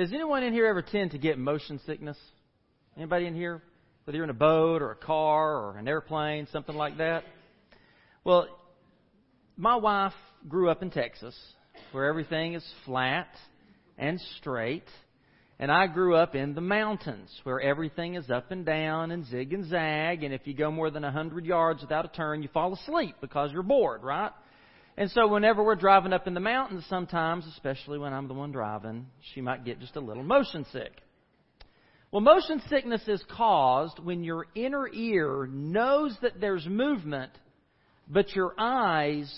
Does anyone in here ever tend to get motion sickness? Anybody in here? Whether you're in a boat or a car or an airplane, something like that? Well, my wife grew up in Texas where everything is flat and straight. And I grew up in the mountains where everything is up and down and zig and zag. And if you go more than a hundred yards without a turn, you fall asleep because you're bored, right? And so whenever we're driving up in the mountains, sometimes, especially when I'm the one driving, she might get just a little motion sick. Well, motion sickness is caused when your inner ear knows that there's movement, but your eyes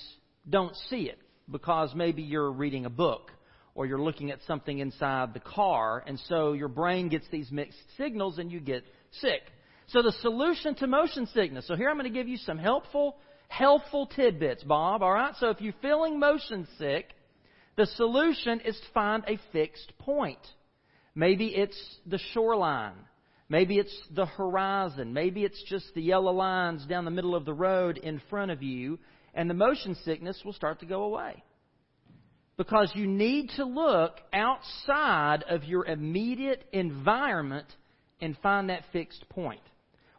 don't see it because maybe you're reading a book or you're looking at something inside the car, and so your brain gets these mixed signals and you get sick. So the solution to motion sickness. So here I'm going to give you some helpful, helpful tidbits, Bob. All right. So if you're feeling motion sick, the solution is to find a fixed point. Maybe it's the shoreline. Maybe it's the horizon. Maybe it's just the yellow lines down the middle of the road in front of you, and the motion sickness will start to go away. Because you need to look outside of your immediate environment and find that fixed point.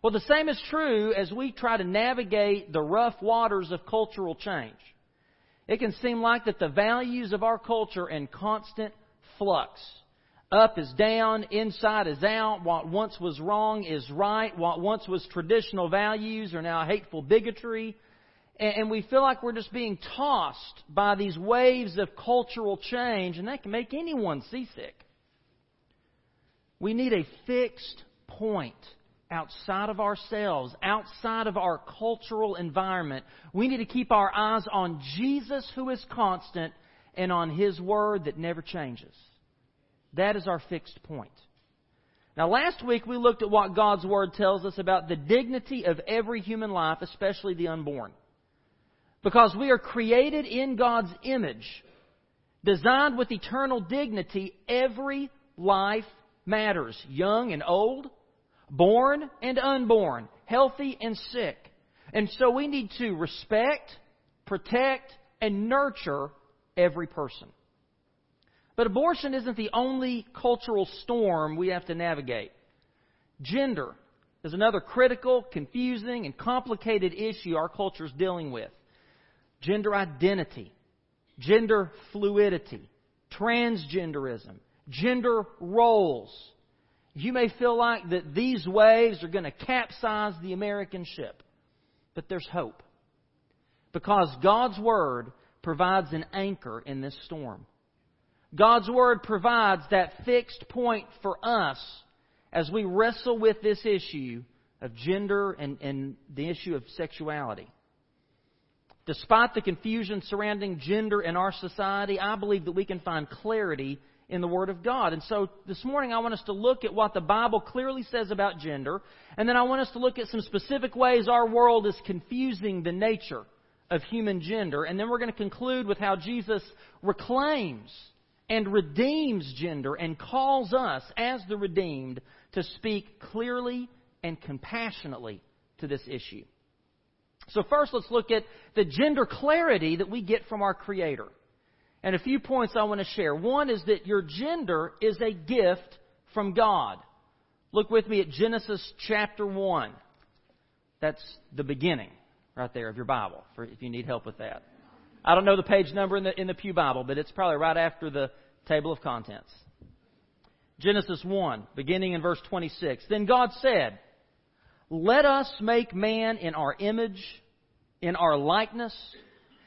Well, the same is true as we try to navigate the rough waters of cultural change. It can seem like that the values of our culture are in constant flux. Up is down, inside is out. What once was wrong is right. What once was traditional values are now hateful bigotry and we feel like we're just being tossed by these waves of cultural change, and that can make anyone seasick. We need a fixed point outside of ourselves, outside of our cultural environment. We need to keep our eyes on Jesus, who is constant, and on His Word that never changes. That is our fixed point. Now, last week we looked at what God's Word tells us about the dignity of every human life, especially the unborn. Because we are created in God's image, designed with eternal dignity, every life matters. Young and old, born and unborn, healthy and sick. And so we need to respect, protect, and nurture every person. But abortion isn't the only cultural storm we have to navigate. Gender is another critical, confusing, and complicated issue our culture is dealing with gender identity, gender fluidity, transgenderism, gender roles. You may feel like that these waves are going to capsize the American ship, but there's hope. Because God's Word provides an anchor in this storm. God's Word provides that fixed point for us as we wrestle with this issue of gender and, and the issue of sexuality. Despite the confusion surrounding gender in our society, I believe that we can find clarity in the Word of God. And so this morning I want us to look at what the Bible clearly says about gender, and then I want us to look at some specific ways our world is confusing the nature of human gender, and then we're going to conclude with how Jesus reclaims and redeems gender and calls us, as the redeemed, to speak clearly and compassionately to this issue. So, first, let's look at the gender clarity that we get from our Creator. And a few points I want to share. One is that your gender is a gift from God. Look with me at Genesis chapter 1. That's the beginning right there of your Bible, for if you need help with that. I don't know the page number in the, in the Pew Bible, but it's probably right after the table of contents. Genesis 1, beginning in verse 26. Then God said, let us make man in our image, in our likeness,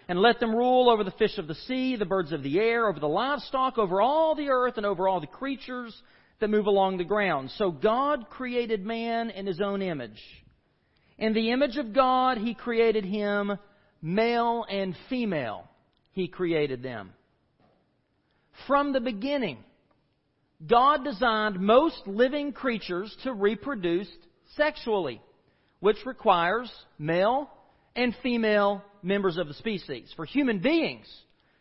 and let them rule over the fish of the sea, the birds of the air, over the livestock, over all the earth, and over all the creatures that move along the ground. So God created man in his own image. In the image of God, he created him, male and female, he created them. From the beginning, God designed most living creatures to reproduce sexually, which requires male and female members of the species. For human beings,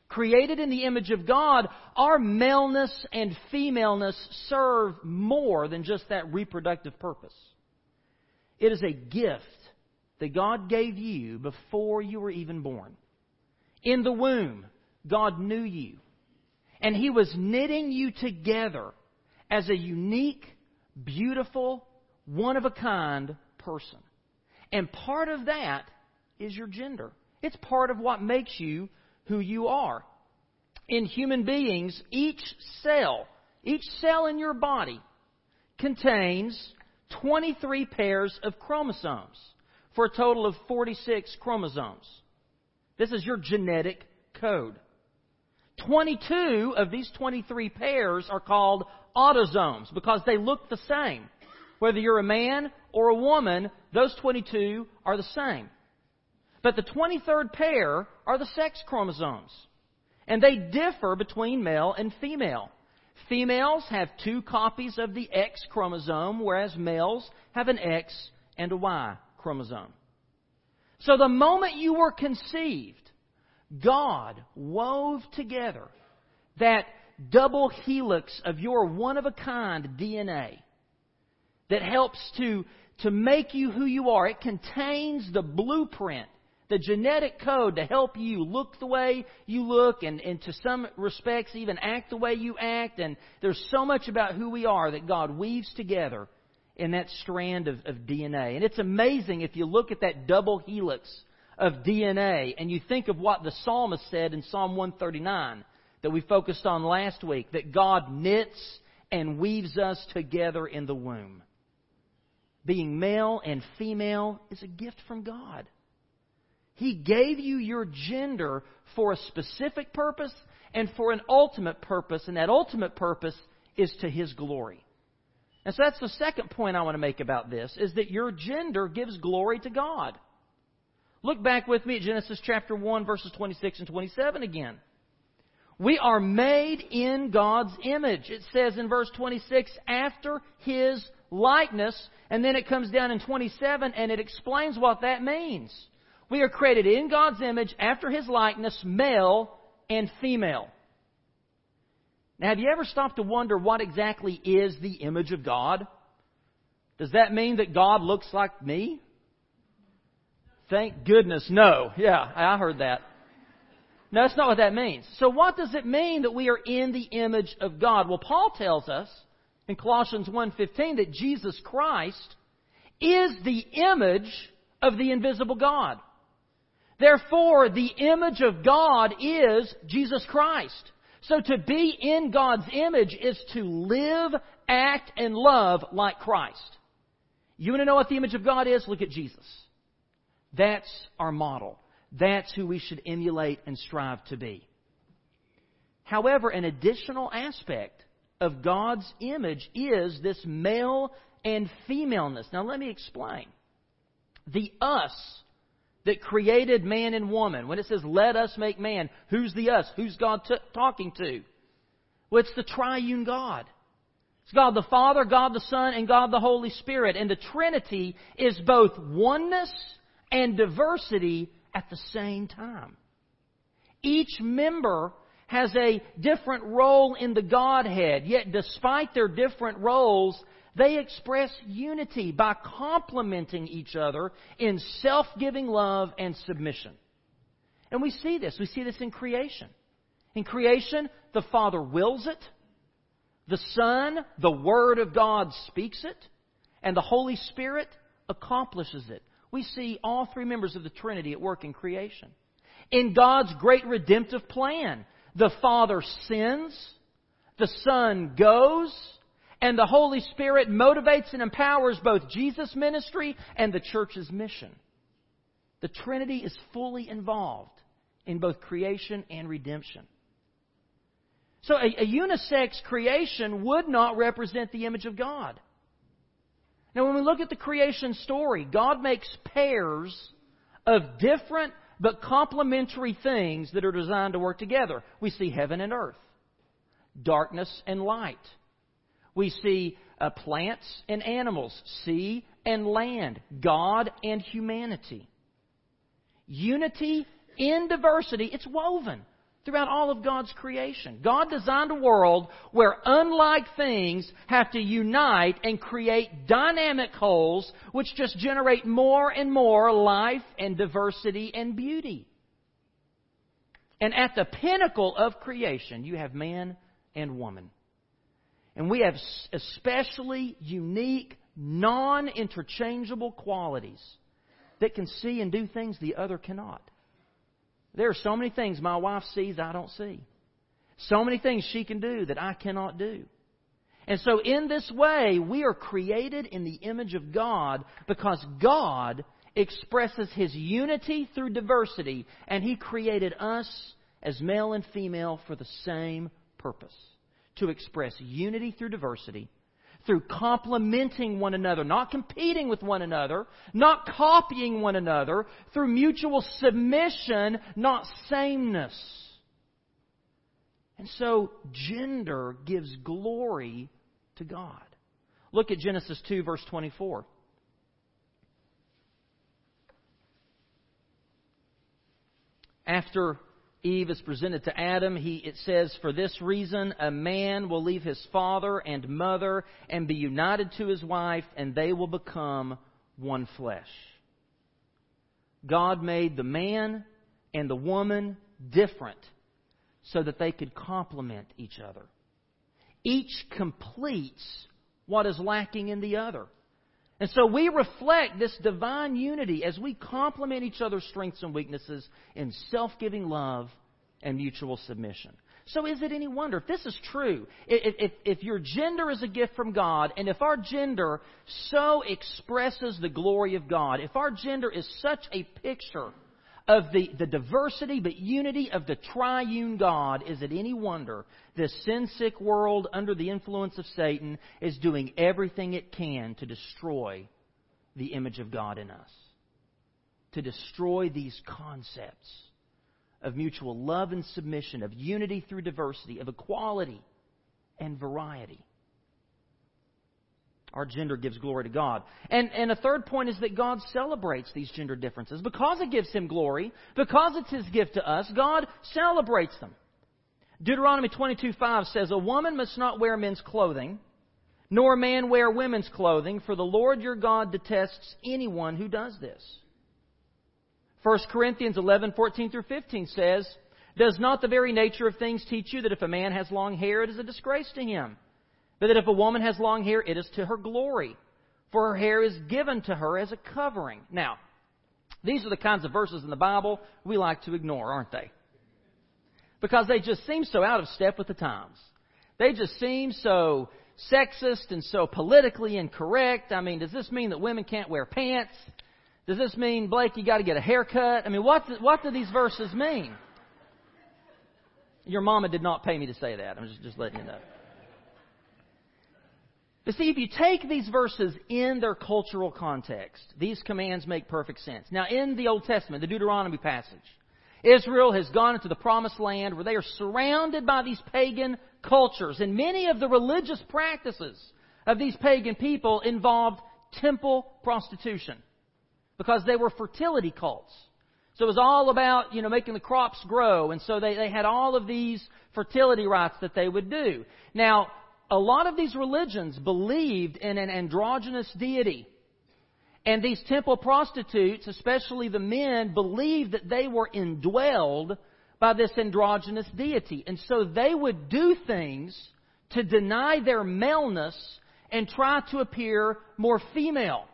created in the image of God, our maleness and femaleness serve more than just that reproductive purpose. It is a gift that God gave you before you were even born. In the womb, God knew you. And He was knitting you together as a unique, beautiful, one of a kind person. And part of that is your gender. It's part of what makes you who you are. In human beings, each cell, each cell in your body contains 23 pairs of chromosomes for a total of 46 chromosomes. This is your genetic code. 22 of these 23 pairs are called autosomes because they look the same. Whether you're a man or a woman, those 22 are the same. But the 23rd pair are the sex chromosomes. And they differ between male and female. Females have two copies of the X chromosome, whereas males have an X and a Y chromosome. So the moment you were conceived, God wove together that double helix of your one of a kind DNA that helps to, to make you who you are. It contains the blueprint, the genetic code to help you look the way you look and, and to some respects even act the way you act. And there's so much about who we are that God weaves together in that strand of, of DNA. And it's amazing if you look at that double helix of DNA and you think of what the psalmist said in Psalm 139 that we focused on last week that God knits and weaves us together in the womb. Being male and female is a gift from God. He gave you your gender for a specific purpose and for an ultimate purpose, and that ultimate purpose is to His glory. And so that's the second point I want to make about this, is that your gender gives glory to God. Look back with me at Genesis chapter 1, verses 26 and 27 again. We are made in God's image. It says in verse 26, after His likeness, and then it comes down in 27 and it explains what that means. We are created in God's image, after His likeness, male and female. Now, have you ever stopped to wonder what exactly is the image of God? Does that mean that God looks like me? Thank goodness, no. Yeah, I heard that. No, that's not what that means. So what does it mean that we are in the image of God? Well, Paul tells us in Colossians 1:15 that Jesus Christ is the image of the invisible God. Therefore, the image of God is Jesus Christ. So to be in God's image is to live, act, and love like Christ. You want to know what the image of God is? Look at Jesus. That's our model. That's who we should emulate and strive to be. However, an additional aspect of God's image is this male and femaleness. Now, let me explain. The us that created man and woman, when it says, let us make man, who's the us? Who's God t- talking to? Well, it's the triune God. It's God the Father, God the Son, and God the Holy Spirit. And the Trinity is both oneness and diversity at the same time. Each member has a different role in the Godhead, yet despite their different roles, they express unity by complementing each other in self giving love and submission. And we see this. We see this in creation. In creation, the Father wills it, the Son, the Word of God, speaks it, and the Holy Spirit accomplishes it we see all three members of the Trinity at work in creation. In God's great redemptive plan, the Father sins, the Son goes, and the Holy Spirit motivates and empowers both Jesus' ministry and the church's mission. The Trinity is fully involved in both creation and redemption. So a, a unisex creation would not represent the image of God. Now, when we look at the creation story, God makes pairs of different but complementary things that are designed to work together. We see heaven and earth, darkness and light. We see uh, plants and animals, sea and land, God and humanity. Unity in diversity, it's woven throughout all of God's creation. God designed a world where unlike things have to unite and create dynamic wholes which just generate more and more life and diversity and beauty. And at the pinnacle of creation, you have man and woman. And we have especially unique, non interchangeable qualities that can see and do things the other cannot. There are so many things my wife sees I don't see. So many things she can do that I cannot do. And so, in this way, we are created in the image of God because God expresses His unity through diversity, and He created us as male and female for the same purpose to express unity through diversity, through complementing one another, not competing with one another, not copying one another, through mutual submission, not sameness. And so, gender gives glory to God. Look at Genesis 2, verse 24. After Eve is presented to Adam, he, it says, For this reason, a man will leave his father and mother and be united to his wife, and they will become one flesh. God made the man and the woman different so that they could complement each other. Each completes what is lacking in the other. And so we reflect this divine unity as we complement each other's strengths and weaknesses in self giving love and mutual submission. So is it any wonder, if this is true, if, if, if, your gender is a gift from God, and if our gender so expresses the glory of God, if our gender is such a picture of the, the diversity but unity of the triune God, is it any wonder this sin sick world under the influence of Satan is doing everything it can to destroy the image of God in us? To destroy these concepts of mutual love and submission, of unity through diversity, of equality and variety. Our gender gives glory to God. And, and a third point is that God celebrates these gender differences. Because it gives Him glory, because it's His gift to us, God celebrates them. Deuteronomy 22:5 says, A woman must not wear men's clothing, nor a man wear women's clothing, for the Lord your God detests anyone who does this. 1 Corinthians 11:14 through 15 says, Does not the very nature of things teach you that if a man has long hair, it is a disgrace to him? But that if a woman has long hair, it is to her glory, for her hair is given to her as a covering. Now, these are the kinds of verses in the Bible we like to ignore, aren't they? Because they just seem so out of step with the times. They just seem so sexist and so politically incorrect. I mean, does this mean that women can't wear pants? Does this mean, Blake, you got to get a haircut? I mean, what, what do these verses mean? Your mama did not pay me to say that. I'm just, just letting you know. But see, if you take these verses in their cultural context, these commands make perfect sense. Now, in the Old Testament, the Deuteronomy passage, Israel has gone into the promised land where they are surrounded by these pagan cultures. And many of the religious practices of these pagan people involved temple prostitution because they were fertility cults. So it was all about, you know, making the crops grow. And so they, they had all of these fertility rites that they would do. Now, a lot of these religions believed in an androgynous deity. And these temple prostitutes, especially the men, believed that they were indwelled by this androgynous deity. And so they would do things to deny their maleness and try to appear more female.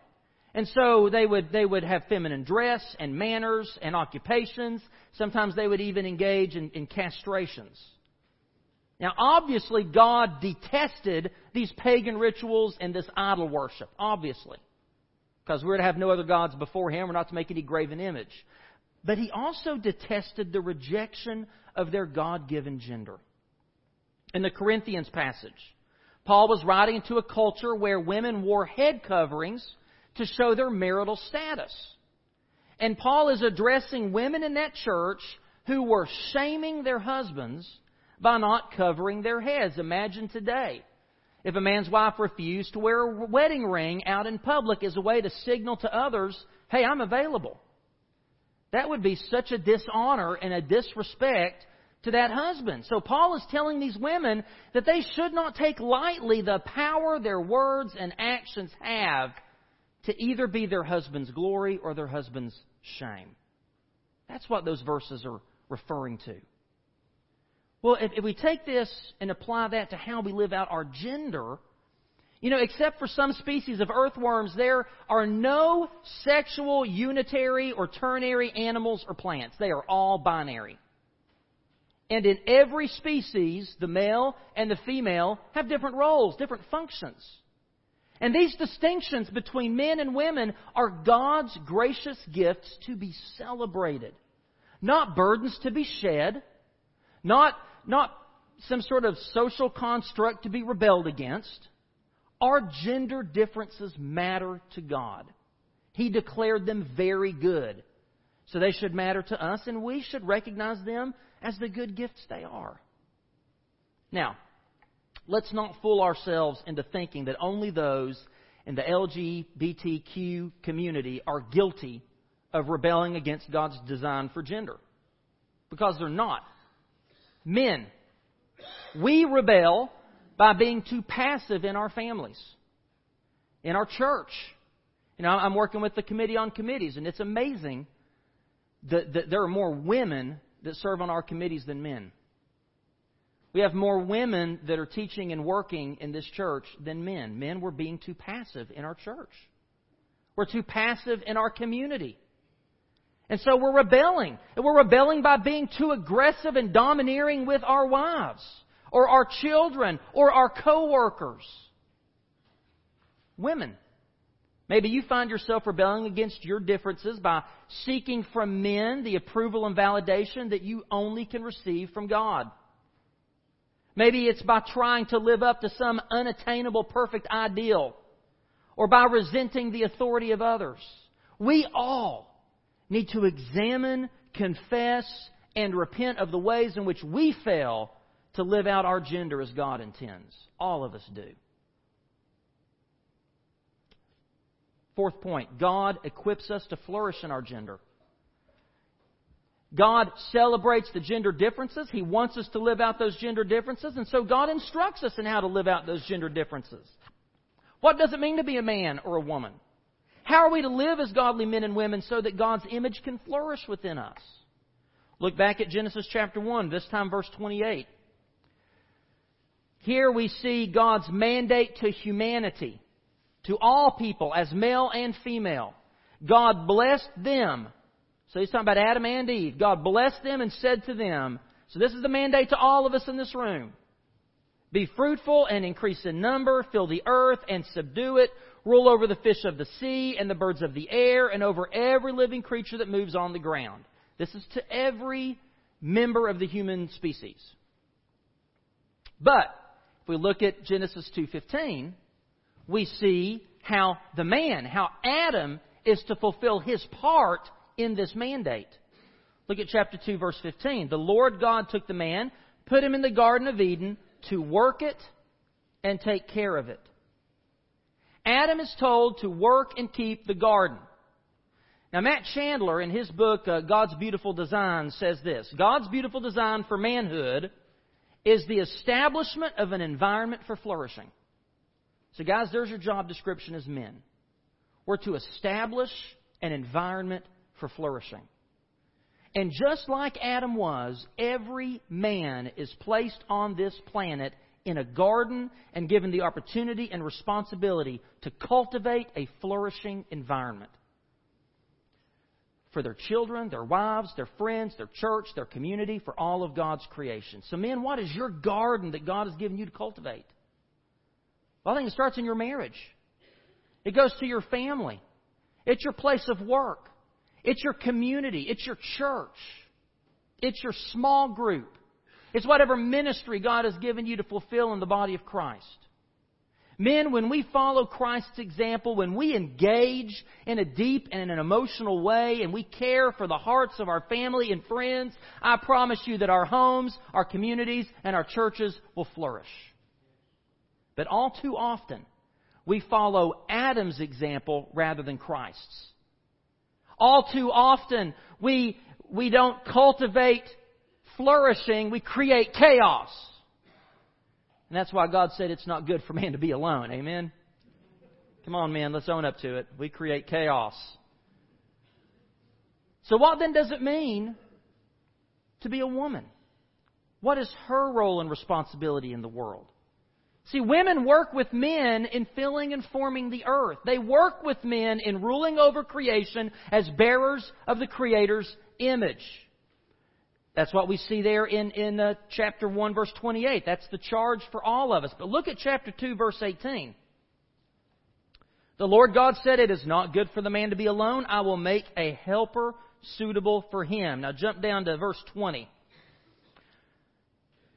And so they would, they would have feminine dress and manners and occupations. Sometimes they would even engage in, in castrations. Now, obviously, God detested these pagan rituals and this idol worship. Obviously. Because we're to have no other gods before Him. We're not to make any graven image. But He also detested the rejection of their God given gender. In the Corinthians passage, Paul was writing to a culture where women wore head coverings to show their marital status. And Paul is addressing women in that church who were shaming their husbands by not covering their heads. Imagine today. If a man's wife refused to wear a wedding ring out in public as a way to signal to others, hey, I'm available. That would be such a dishonor and a disrespect to that husband. So Paul is telling these women that they should not take lightly the power their words and actions have to either be their husband's glory or their husband's shame. That's what those verses are referring to. Well, if, if we take this and apply that to how we live out our gender, you know, except for some species of earthworms, there are no sexual unitary or ternary animals or plants. They are all binary. And in every species, the male and the female have different roles, different functions. And these distinctions between men and women are God's gracious gifts to be celebrated. Not burdens to be shed, not, not some sort of social construct to be rebelled against. Our gender differences matter to God. He declared them very good. So they should matter to us, and we should recognize them as the good gifts they are. Now, let's not fool ourselves into thinking that only those in the LGBTQ community are guilty of rebelling against God's design for gender. Because they're not. Men, we rebel by being too passive in our families, in our church. You know, I'm working with the committee on committees, and it's amazing that, that there are more women that serve on our committees than men. We have more women that are teaching and working in this church than men. Men, we're being too passive in our church. We're too passive in our community. And so we're rebelling. And we're rebelling by being too aggressive and domineering with our wives, or our children, or our coworkers. Women. Maybe you find yourself rebelling against your differences by seeking from men the approval and validation that you only can receive from God. Maybe it's by trying to live up to some unattainable perfect ideal or by resenting the authority of others. We all need to examine, confess, and repent of the ways in which we fail to live out our gender as God intends. All of us do. Fourth point God equips us to flourish in our gender. God celebrates the gender differences. He wants us to live out those gender differences, and so God instructs us in how to live out those gender differences. What does it mean to be a man or a woman? How are we to live as godly men and women so that God's image can flourish within us? Look back at Genesis chapter 1, this time verse 28. Here we see God's mandate to humanity to all people as male and female. God blessed them. So he's talking about Adam and Eve. God blessed them and said to them, so this is the mandate to all of us in this room. Be fruitful and increase in number, fill the earth and subdue it, rule over the fish of the sea and the birds of the air, and over every living creature that moves on the ground. This is to every member of the human species. But if we look at Genesis 2:15, we see how the man, how Adam is to fulfill his part in this mandate. Look at chapter 2, verse 15. The Lord God took the man, put him in the Garden of Eden to work it and take care of it. Adam is told to work and keep the garden. Now, Matt Chandler, in his book, uh, God's Beautiful Design, says this God's beautiful design for manhood is the establishment of an environment for flourishing. So, guys, there's your job description as men. We're to establish an environment for flourishing. And just like Adam was, every man is placed on this planet in a garden and given the opportunity and responsibility to cultivate a flourishing environment for their children, their wives, their friends, their church, their community, for all of God's creation. So, men, what is your garden that God has given you to cultivate? Well, I think it starts in your marriage. It goes to your family. It's your place of work. It's your community. It's your church. It's your small group. It's whatever ministry God has given you to fulfill in the body of Christ. Men, when we follow Christ's example, when we engage in a deep and an emotional way, and we care for the hearts of our family and friends, I promise you that our homes, our communities, and our churches will flourish. But all too often, we follow Adam's example rather than Christ's. All too often, we, we don't cultivate flourishing, we create chaos. And that's why God said it's not good for man to be alone. Amen? Come on, man, let's own up to it. We create chaos. So, what then does it mean to be a woman? What is her role and responsibility in the world? See, women work with men in filling and forming the earth. They work with men in ruling over creation as bearers of the Creator's image. That's what we see there in, in uh, chapter 1, verse 28. That's the charge for all of us. But look at chapter 2, verse 18. The Lord God said, It is not good for the man to be alone. I will make a helper suitable for him. Now jump down to verse 20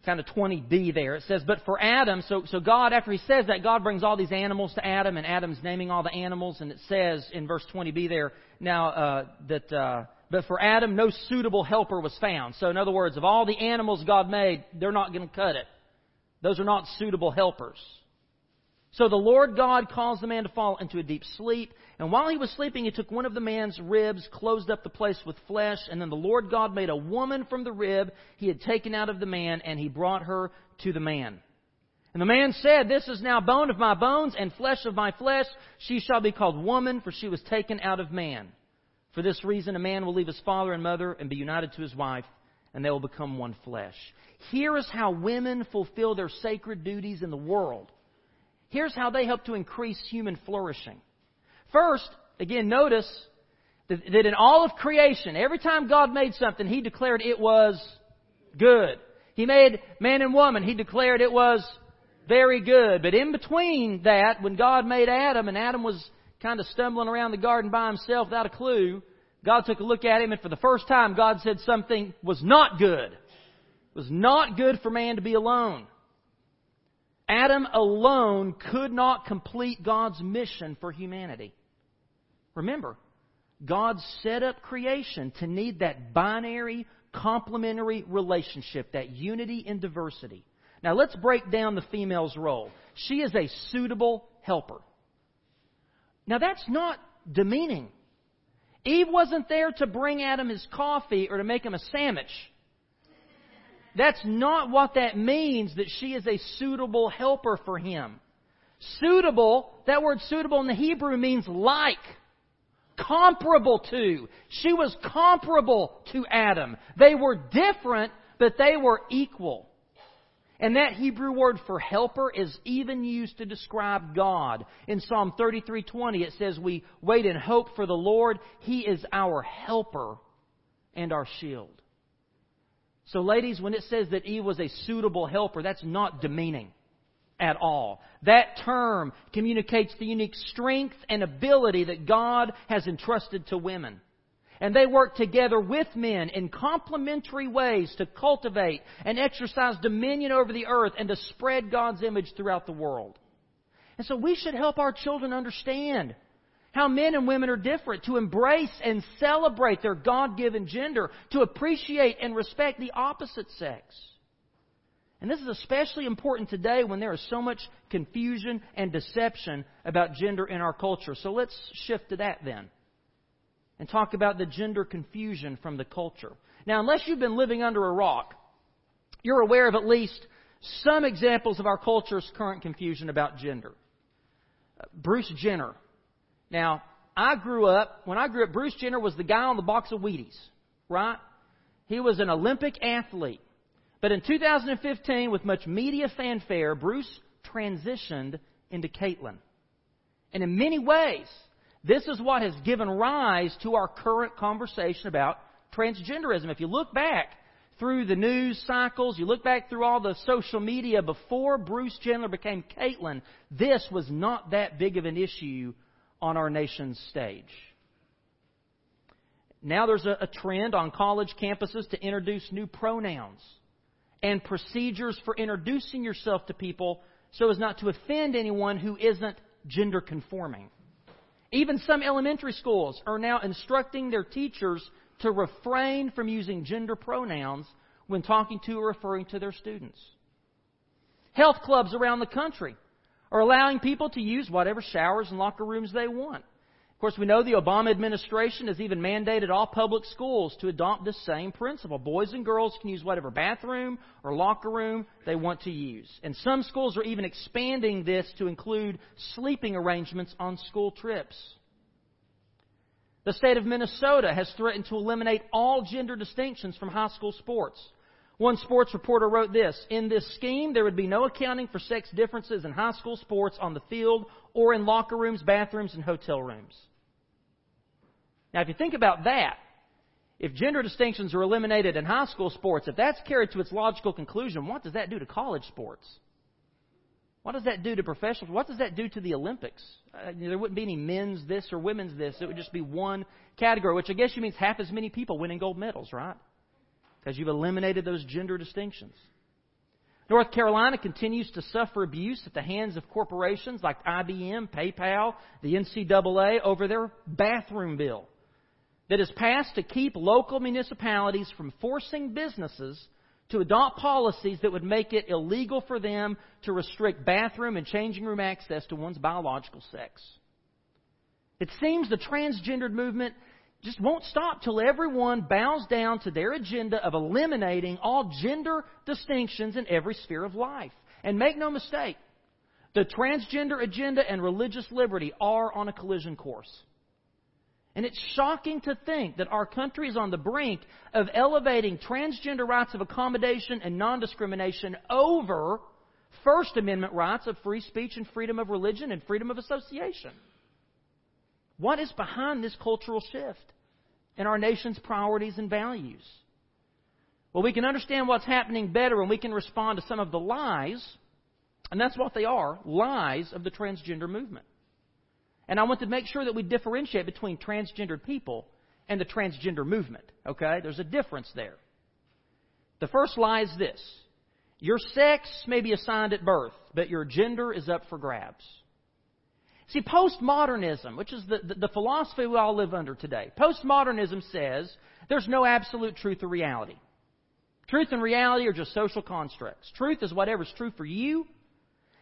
kind of 20b there. It says, But for Adam, so, so God, after he says that, God brings all these animals to Adam, and Adam's naming all the animals, and it says in verse 20b there, now, uh, that, uh, but for Adam, no suitable helper was found. So, in other words, of all the animals God made, they're not going to cut it. Those are not suitable helpers. So the Lord God caused the man to fall into a deep sleep. And while he was sleeping, he took one of the man's ribs, closed up the place with flesh, and then the Lord God made a woman from the rib he had taken out of the man, and he brought her to the man. And the man said, This is now bone of my bones and flesh of my flesh. She shall be called woman, for she was taken out of man. For this reason, a man will leave his father and mother and be united to his wife, and they will become one flesh. Here is how women fulfill their sacred duties in the world. Here's how they help to increase human flourishing. First, again, notice that, in all of creation, every time God made something, He declared it was good. He made man and woman, He declared it was very good. But in between that, when God made Adam, and Adam was kind of stumbling around the garden by himself without a clue, God took a look at him, and for the first time, God said something was not good. It was not good for man to be alone. Adam alone could not complete God's mission for humanity. Remember, God set up creation to need that binary, complementary relationship, that unity and diversity. Now let's break down the female's role. She is a suitable helper. Now that's not demeaning. Eve wasn't there to bring Adam his coffee or to make him a sandwich. That's not what that means, that she is a suitable helper for him. Suitable, that word suitable in the Hebrew means like, comparable to. She was comparable to Adam. They were different, but they were equal. And that Hebrew word for helper is even used to describe God. In Psalm 33:20 it says we wait in hope for the Lord, he is our helper and our shield. So, ladies, when it says that Eve was a suitable helper, that's not demeaning at all. That term communicates the unique strength and ability that God has entrusted to women. And they work together with men in complementary ways to cultivate and exercise dominion over the earth and to spread God's image throughout the world. And so we should help our children understand how men and women are different, to embrace and celebrate their God given gender, to appreciate and respect the opposite sex. And this is especially important today when there is so much confusion and deception about gender in our culture. So let's shift to that then and talk about the gender confusion from the culture. Now, unless you've been living under a rock, you're aware of at least some examples of our culture's current confusion about gender. Bruce Jenner now, I grew up, when I grew up, Bruce Jenner was the guy on the box of Wheaties, right? He was an Olympic athlete. But in 2015, with much media fanfare, Bruce transitioned into Caitlyn. And in many ways, this is what has given rise to our current conversation about transgenderism. If you look back through the news cycles, you look back through all the social media before Bruce Jenner became Caitlyn, this was not that big of an issue on our nation's stage. Now there's a, a trend on college campuses to introduce new pronouns and procedures for introducing yourself to people so as not to offend anyone who isn't gender conforming. Even some elementary schools are now instructing their teachers to refrain from using gender pronouns when talking to or referring to their students. Health clubs around the country are allowing people to use whatever showers and locker rooms they want. Of course, we know the Obama administration has even mandated all public schools to adopt this same principle. Boys and girls can use whatever bathroom or locker room they want to use. And some schools are even expanding this to include sleeping arrangements on school trips. The state of Minnesota has threatened to eliminate all gender distinctions from high school sports. One sports reporter wrote this In this scheme, there would be no accounting for sex differences in high school sports on the field or in locker rooms, bathrooms, and hotel rooms. Now, if you think about that, if gender distinctions are eliminated in high school sports, if that's carried to its logical conclusion, what does that do to college sports? What does that do to professionals? What does that do to the Olympics? Uh, there wouldn't be any men's this or women's this. It would just be one category, which I guess you means half as many people winning gold medals, right? Because you've eliminated those gender distinctions. North Carolina continues to suffer abuse at the hands of corporations like IBM, PayPal, the NCAA over their bathroom bill that is passed to keep local municipalities from forcing businesses to adopt policies that would make it illegal for them to restrict bathroom and changing room access to one's biological sex. It seems the transgendered movement just won't stop till everyone bows down to their agenda of eliminating all gender distinctions in every sphere of life. And make no mistake, the transgender agenda and religious liberty are on a collision course. And it's shocking to think that our country is on the brink of elevating transgender rights of accommodation and non discrimination over First Amendment rights of free speech and freedom of religion and freedom of association. What is behind this cultural shift in our nation's priorities and values? Well, we can understand what's happening better when we can respond to some of the lies, and that's what they are lies of the transgender movement. And I want to make sure that we differentiate between transgendered people and the transgender movement. Okay? There's a difference there. The first lie is this your sex may be assigned at birth, but your gender is up for grabs. See, postmodernism, which is the, the, the, philosophy we all live under today, postmodernism says there's no absolute truth or reality. Truth and reality are just social constructs. Truth is whatever's true for you,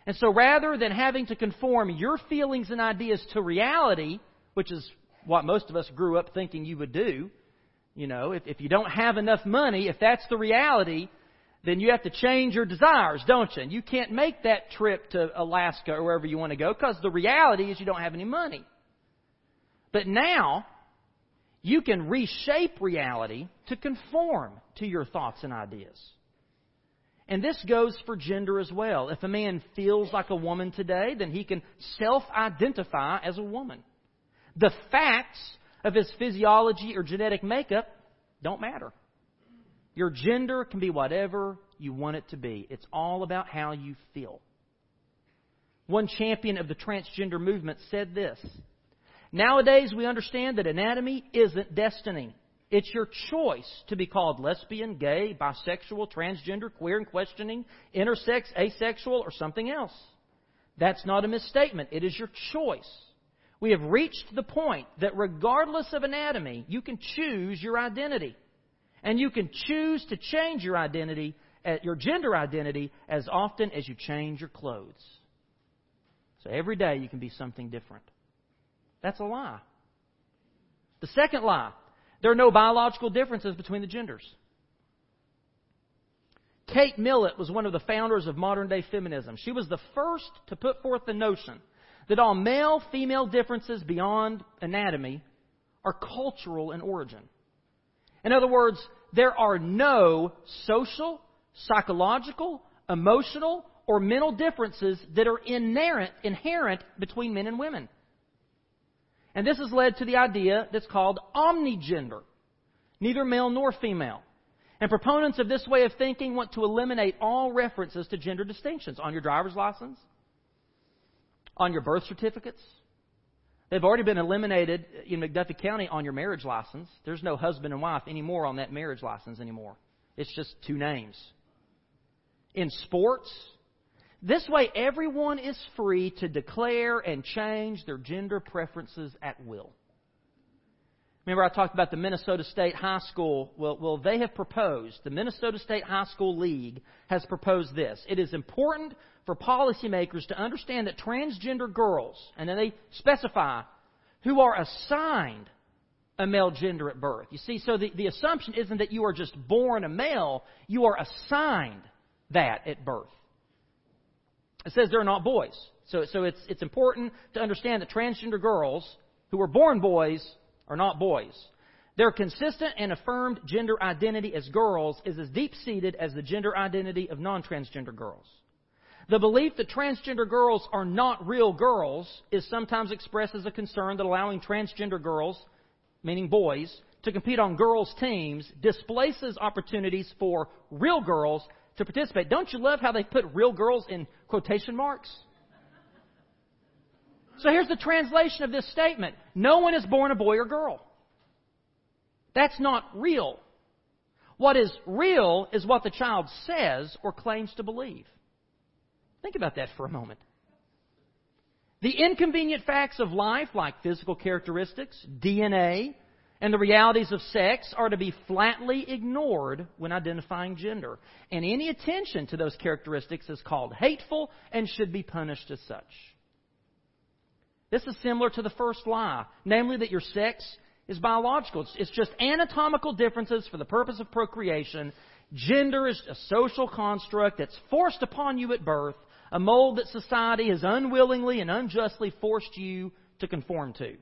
and so rather than having to conform your feelings and ideas to reality, which is what most of us grew up thinking you would do, you know, if, if you don't have enough money, if that's the reality, then you have to change your desires, don't you? And you can't make that trip to Alaska or wherever you want to go because the reality is you don't have any money. But now, you can reshape reality to conform to your thoughts and ideas. And this goes for gender as well. If a man feels like a woman today, then he can self identify as a woman. The facts of his physiology or genetic makeup don't matter. Your gender can be whatever you want it to be, it's all about how you feel. One champion of the transgender movement said this Nowadays, we understand that anatomy isn't destiny. It's your choice to be called lesbian, gay, bisexual, transgender, queer and questioning, intersex, asexual, or something else. That's not a misstatement. It is your choice. We have reached the point that regardless of anatomy, you can choose your identity. And you can choose to change your identity, uh, your gender identity, as often as you change your clothes. So every day you can be something different. That's a lie. The second lie there are no biological differences between the genders. Kate Millett was one of the founders of modern day feminism. She was the first to put forth the notion that all male female differences beyond anatomy are cultural in origin. In other words, there are no social, psychological, emotional, or mental differences that are inherent, inherent between men and women. And this has led to the idea that's called omnigender, neither male nor female. And proponents of this way of thinking want to eliminate all references to gender distinctions on your driver's license, on your birth certificates. They've already been eliminated in McDuffie County on your marriage license. There's no husband and wife anymore on that marriage license anymore. It's just two names. In sports, this way, everyone is free to declare and change their gender preferences at will. Remember, I talked about the Minnesota State High School. Well, well, they have proposed, the Minnesota State High School League has proposed this. It is important for policymakers to understand that transgender girls, and then they specify who are assigned a male gender at birth. You see, so the, the assumption isn't that you are just born a male, you are assigned that at birth. It says they're not boys. So, so it's, it's important to understand that transgender girls who were born boys are not boys. Their consistent and affirmed gender identity as girls is as deep seated as the gender identity of non transgender girls. The belief that transgender girls are not real girls is sometimes expressed as a concern that allowing transgender girls, meaning boys, to compete on girls' teams displaces opportunities for real girls to participate. Don't you love how they put real girls in quotation marks? So here's the translation of this statement No one is born a boy or girl. That's not real. What is real is what the child says or claims to believe. Think about that for a moment. The inconvenient facts of life, like physical characteristics, DNA, and the realities of sex, are to be flatly ignored when identifying gender. And any attention to those characteristics is called hateful and should be punished as such. This is similar to the first lie, namely that your sex is biological. It's, just anatomical differences for the purpose of procreation. Gender is a social construct that's forced upon you at birth, a mold that society has unwillingly and unjustly forced you to conform to.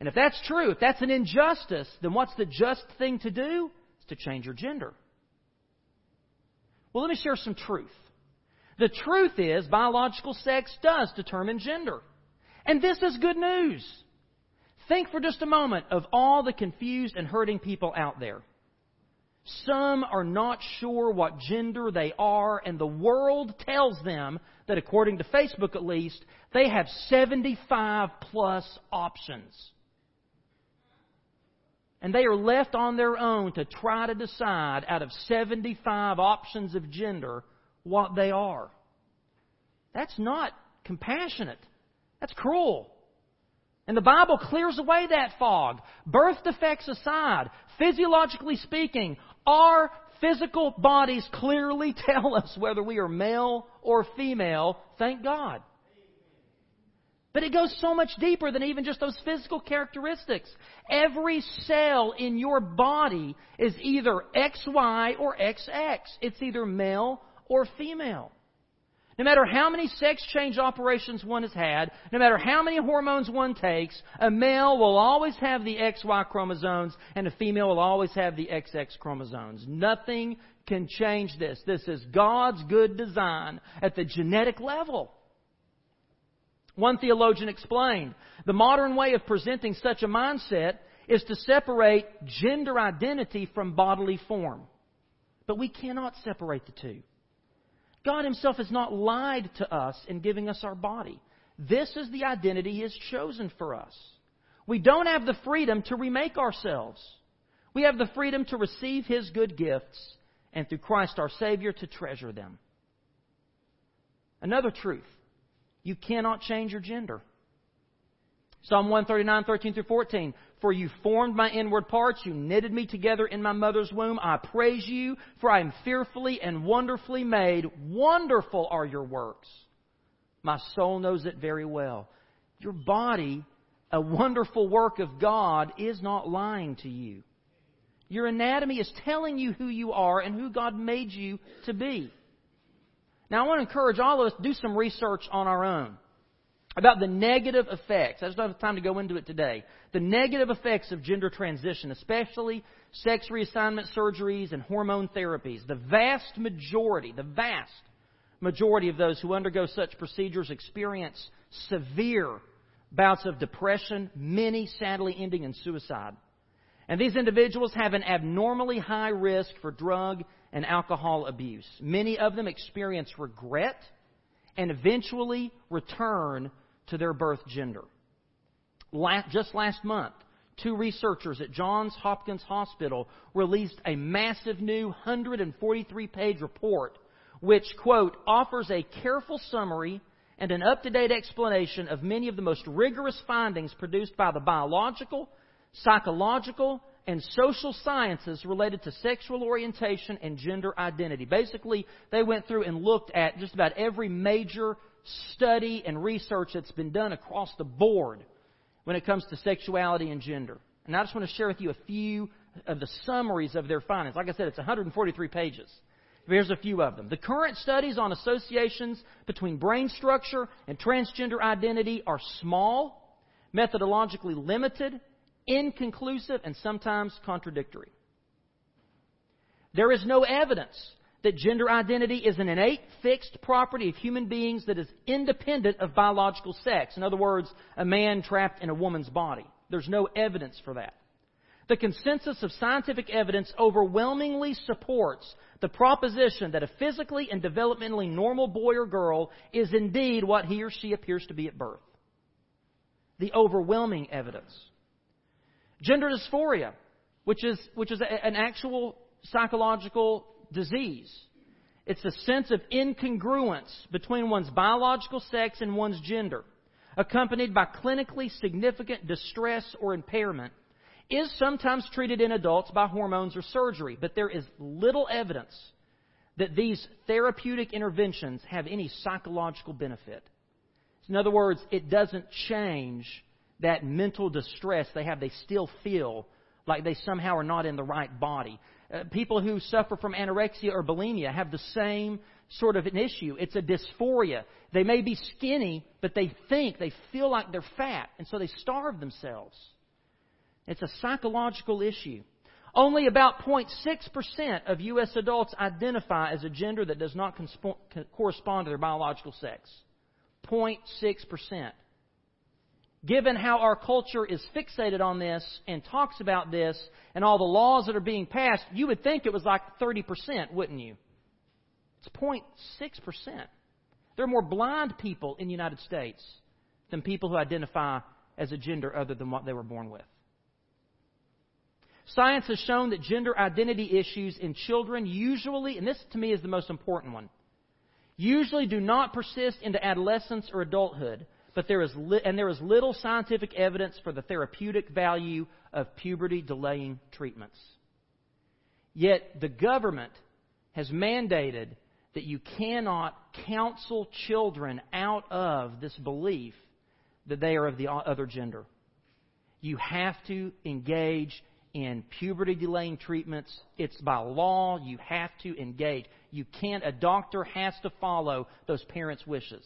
And if that's true, if that's an injustice, then what's the just thing to do? Is to change your gender. Well, let me share some truth. The truth is, biological sex does determine gender. And this is good news. Think for just a moment of all the confused and hurting people out there. Some are not sure what gender they are, and the world tells them that, according to Facebook at least, they have 75 plus options. And they are left on their own to try to decide out of 75 options of gender what they are. That's not compassionate. That's cruel. And the Bible clears away that fog. Birth defects aside, physiologically speaking, our physical bodies clearly tell us whether we are male or female, thank God. But it goes so much deeper than even just those physical characteristics. Every cell in your body is either XY or XX. It's either male or female. No matter how many sex change operations one has had, no matter how many hormones one takes, a male will always have the XY chromosomes and a female will always have the XX chromosomes. Nothing can change this. This is God's good design at the genetic level. One theologian explained the modern way of presenting such a mindset is to separate gender identity from bodily form. But we cannot separate the two. God Himself has not lied to us in giving us our body. This is the identity He has chosen for us. We don't have the freedom to remake ourselves. We have the freedom to receive His good gifts and through Christ our Savior to treasure them. Another truth you cannot change your gender. Psalm 139, 13 through 14. For you formed my inward parts, you knitted me together in my mother's womb. I praise you, for I am fearfully and wonderfully made. Wonderful are your works. My soul knows it very well. Your body, a wonderful work of God, is not lying to you. Your anatomy is telling you who you are and who God made you to be. Now, I want to encourage all of us to do some research on our own about the negative effects. I just don't have time to go into it today. The negative effects of gender transition, especially sex reassignment surgeries and hormone therapies. The vast majority, the vast majority of those who undergo such procedures experience severe bouts of depression, many sadly ending in suicide. And these individuals have an abnormally high risk for drug and alcohol abuse. Many of them experience regret and eventually return to their birth gender. Just last month, two researchers at Johns Hopkins Hospital released a massive new 143 page report which, quote, offers a careful summary and an up to date explanation of many of the most rigorous findings produced by the biological, psychological, and social sciences related to sexual orientation and gender identity. Basically, they went through and looked at just about every major study and research that's been done across the board when it comes to sexuality and gender. And I just want to share with you a few of the summaries of their findings. Like I said, it's 143 pages. Here's a few of them. The current studies on associations between brain structure and transgender identity are small, methodologically limited, inconclusive, and sometimes contradictory. There is no evidence that gender identity is an innate, fixed property of human beings that is independent of biological sex. In other words, a man trapped in a woman's body. There's no evidence for that. The consensus of scientific evidence overwhelmingly supports the proposition that a physically and developmentally normal boy or girl is indeed what he or she appears to be at birth. The overwhelming evidence. Gender dysphoria, which is, which is a, an actual psychological disease. It's a sense of incongruence between one's biological sex and one's gender, accompanied by clinically significant distress or impairment, is sometimes treated in adults by hormones or surgery, but there is little evidence that these therapeutic interventions have any psychological benefit. In other words, it doesn't change that mental distress they have. They still feel like they somehow are not in the right body. Uh, people who suffer from anorexia or bulimia have the same sort of an issue. It's a dysphoria. They may be skinny, but they think, they feel like they're fat, and so they starve themselves. It's a psychological issue. Only about 0.6% of U.S. adults identify as a gender that does not correspond to their biological sex. 0.6% given how our culture is fixated on this and talks about this and all the laws that are being passed, you would think it was like 30%, wouldn't you? It's 0.6%. There are more blind people in the United States than people who identify as a gender other than what they were born with. Science has shown that gender identity issues in children usually, and this to me is the most important one, usually do not persist into adolescence or adulthood, but there is li- and there is little scientific evidence for the therapeutic value of puberty delaying treatments. Yet the government has mandated that you cannot counsel children out of this belief that they are of the other gender. You have to engage in puberty delaying treatments. It's by law. You have to engage. You can't, a doctor has to follow those parents' wishes.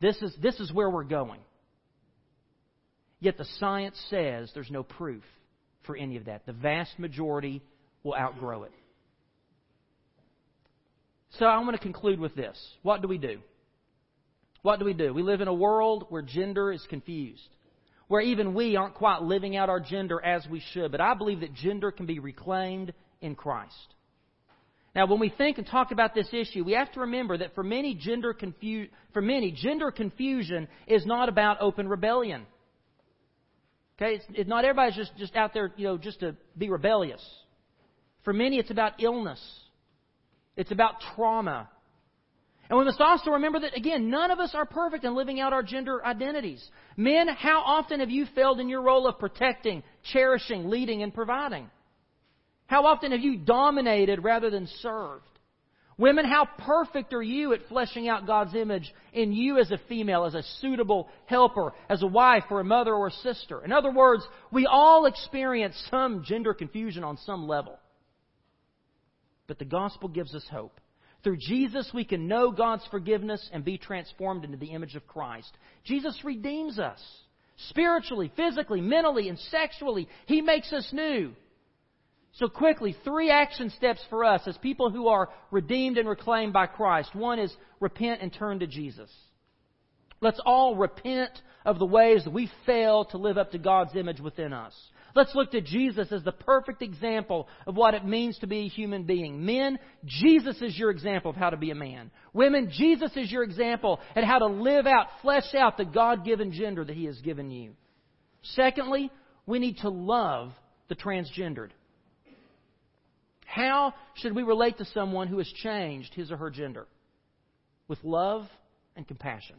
This is, this is where we're going. Yet the science says there's no proof for any of that. The vast majority will outgrow it. So I want to conclude with this. What do we do? What do we do? We live in a world where gender is confused, where even we aren't quite living out our gender as we should. But I believe that gender can be reclaimed in Christ. Now, when we think and talk about this issue, we have to remember that for many, gender, confu- for many, gender confusion is not about open rebellion. Okay, it's, not everybody's just, just out there, you know, just to be rebellious. For many, it's about illness. It's about trauma. And we must also remember that, again, none of us are perfect in living out our gender identities. Men, how often have you failed in your role of protecting, cherishing, leading, and providing? How often have you dominated rather than served? Women, how perfect are you at fleshing out God's image in you as a female, as a suitable helper, as a wife or a mother or a sister? In other words, we all experience some gender confusion on some level. But the gospel gives us hope. Through Jesus, we can know God's forgiveness and be transformed into the image of Christ. Jesus redeems us spiritually, physically, mentally, and sexually. He makes us new. So, quickly, three action steps for us as people who are redeemed and reclaimed by Christ. One is repent and turn to Jesus. Let's all repent of the ways that we fail to live up to God's image within us. Let's look to Jesus as the perfect example of what it means to be a human being. Men, Jesus is your example of how to be a man. Women, Jesus is your example at how to live out, flesh out the God given gender that He has given you. Secondly, we need to love the transgendered. How should we relate to someone who has changed his or her gender? With love and compassion.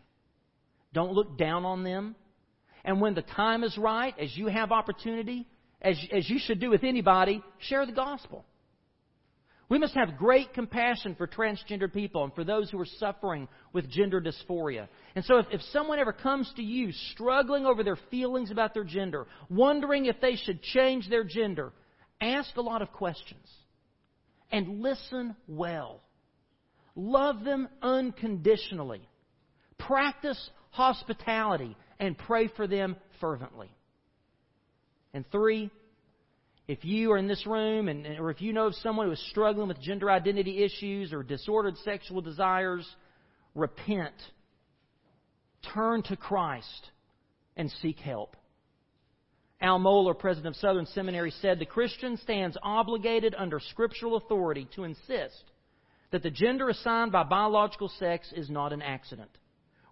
Don't look down on them. And when the time is right, as you have opportunity, as, as you should do with anybody, share the gospel. We must have great compassion for transgender people and for those who are suffering with gender dysphoria. And so if, if someone ever comes to you struggling over their feelings about their gender, wondering if they should change their gender, ask a lot of questions and listen well. Love them unconditionally. Practice hospitality and pray for them fervently. And three, if you are in this room and, or if you know of someone who is struggling with gender identity issues or disordered sexual desires, repent. Turn to Christ and seek help. Al Mohler, president of Southern Seminary, said the Christian stands obligated under scriptural authority to insist that the gender assigned by biological sex is not an accident.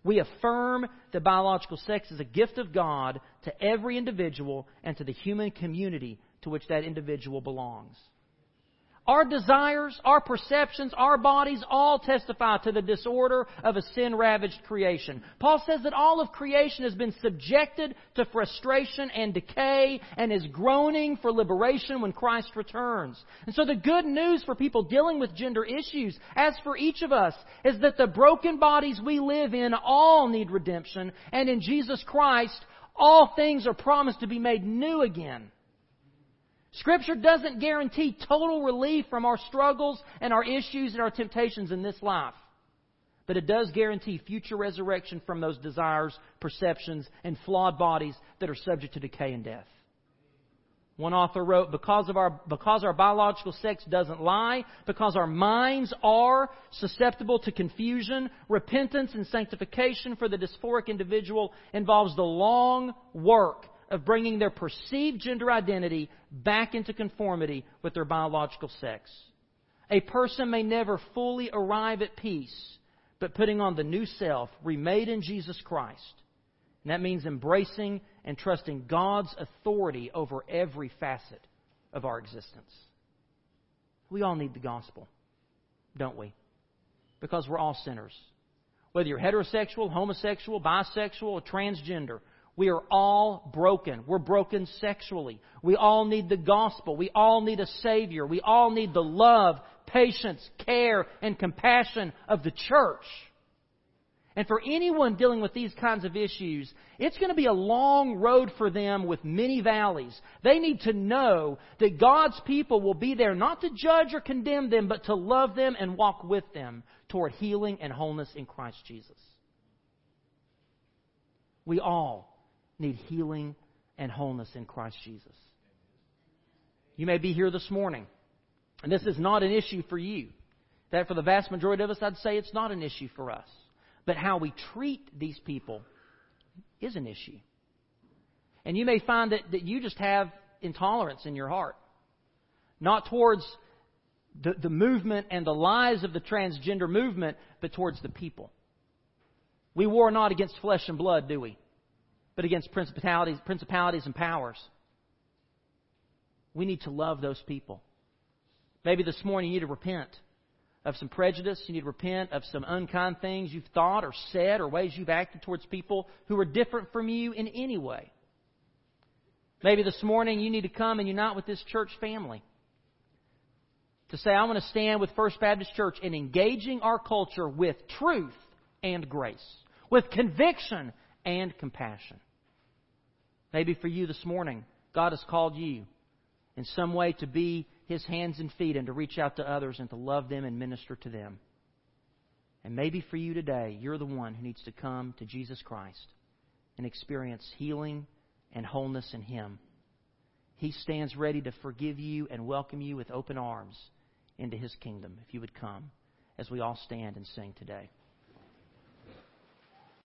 We affirm that biological sex is a gift of God to every individual and to the human community to which that individual belongs. Our desires, our perceptions, our bodies all testify to the disorder of a sin ravaged creation. Paul says that all of creation has been subjected to frustration and decay and is groaning for liberation when Christ returns. And so the good news for people dealing with gender issues, as for each of us, is that the broken bodies we live in all need redemption, and in Jesus Christ, all things are promised to be made new again. Scripture doesn't guarantee total relief from our struggles and our issues and our temptations in this life. But it does guarantee future resurrection from those desires, perceptions, and flawed bodies that are subject to decay and death. One author wrote, because, of our, because our biological sex doesn't lie, because our minds are susceptible to confusion, repentance and sanctification for the dysphoric individual involves the long work of bringing their perceived gender identity back into conformity with their biological sex. A person may never fully arrive at peace, but putting on the new self, remade in Jesus Christ. And that means embracing and trusting God's authority over every facet of our existence. We all need the gospel, don't we? Because we're all sinners. Whether you're heterosexual, homosexual, bisexual, or transgender, we are all broken. We're broken sexually. We all need the gospel. We all need a Savior. We all need the love, patience, care, and compassion of the church. And for anyone dealing with these kinds of issues, it's going to be a long road for them with many valleys. They need to know that God's people will be there not to judge or condemn them, but to love them and walk with them toward healing and wholeness in Christ Jesus. We all need healing and wholeness in Christ Jesus. You may be here this morning, and this is not an issue for you. That for the vast majority of us, I'd say it's not an issue for us. But how we treat these people is an issue. And you may find that, that you just have intolerance in your heart. Not towards the, the movement and the lies of the transgender movement, but towards the people. We war not against flesh and blood, do we? But against principalities, principalities and powers. We need to love those people. Maybe this morning you need to repent of some prejudice. You need to repent of some unkind things you've thought or said or ways you've acted towards people who are different from you in any way. Maybe this morning you need to come and unite with this church family. To say, I want to stand with First Baptist Church in engaging our culture with truth and grace, with conviction and compassion. Maybe for you this morning, God has called you in some way to be His hands and feet and to reach out to others and to love them and minister to them. And maybe for you today, you're the one who needs to come to Jesus Christ and experience healing and wholeness in Him. He stands ready to forgive you and welcome you with open arms into His kingdom if you would come as we all stand and sing today.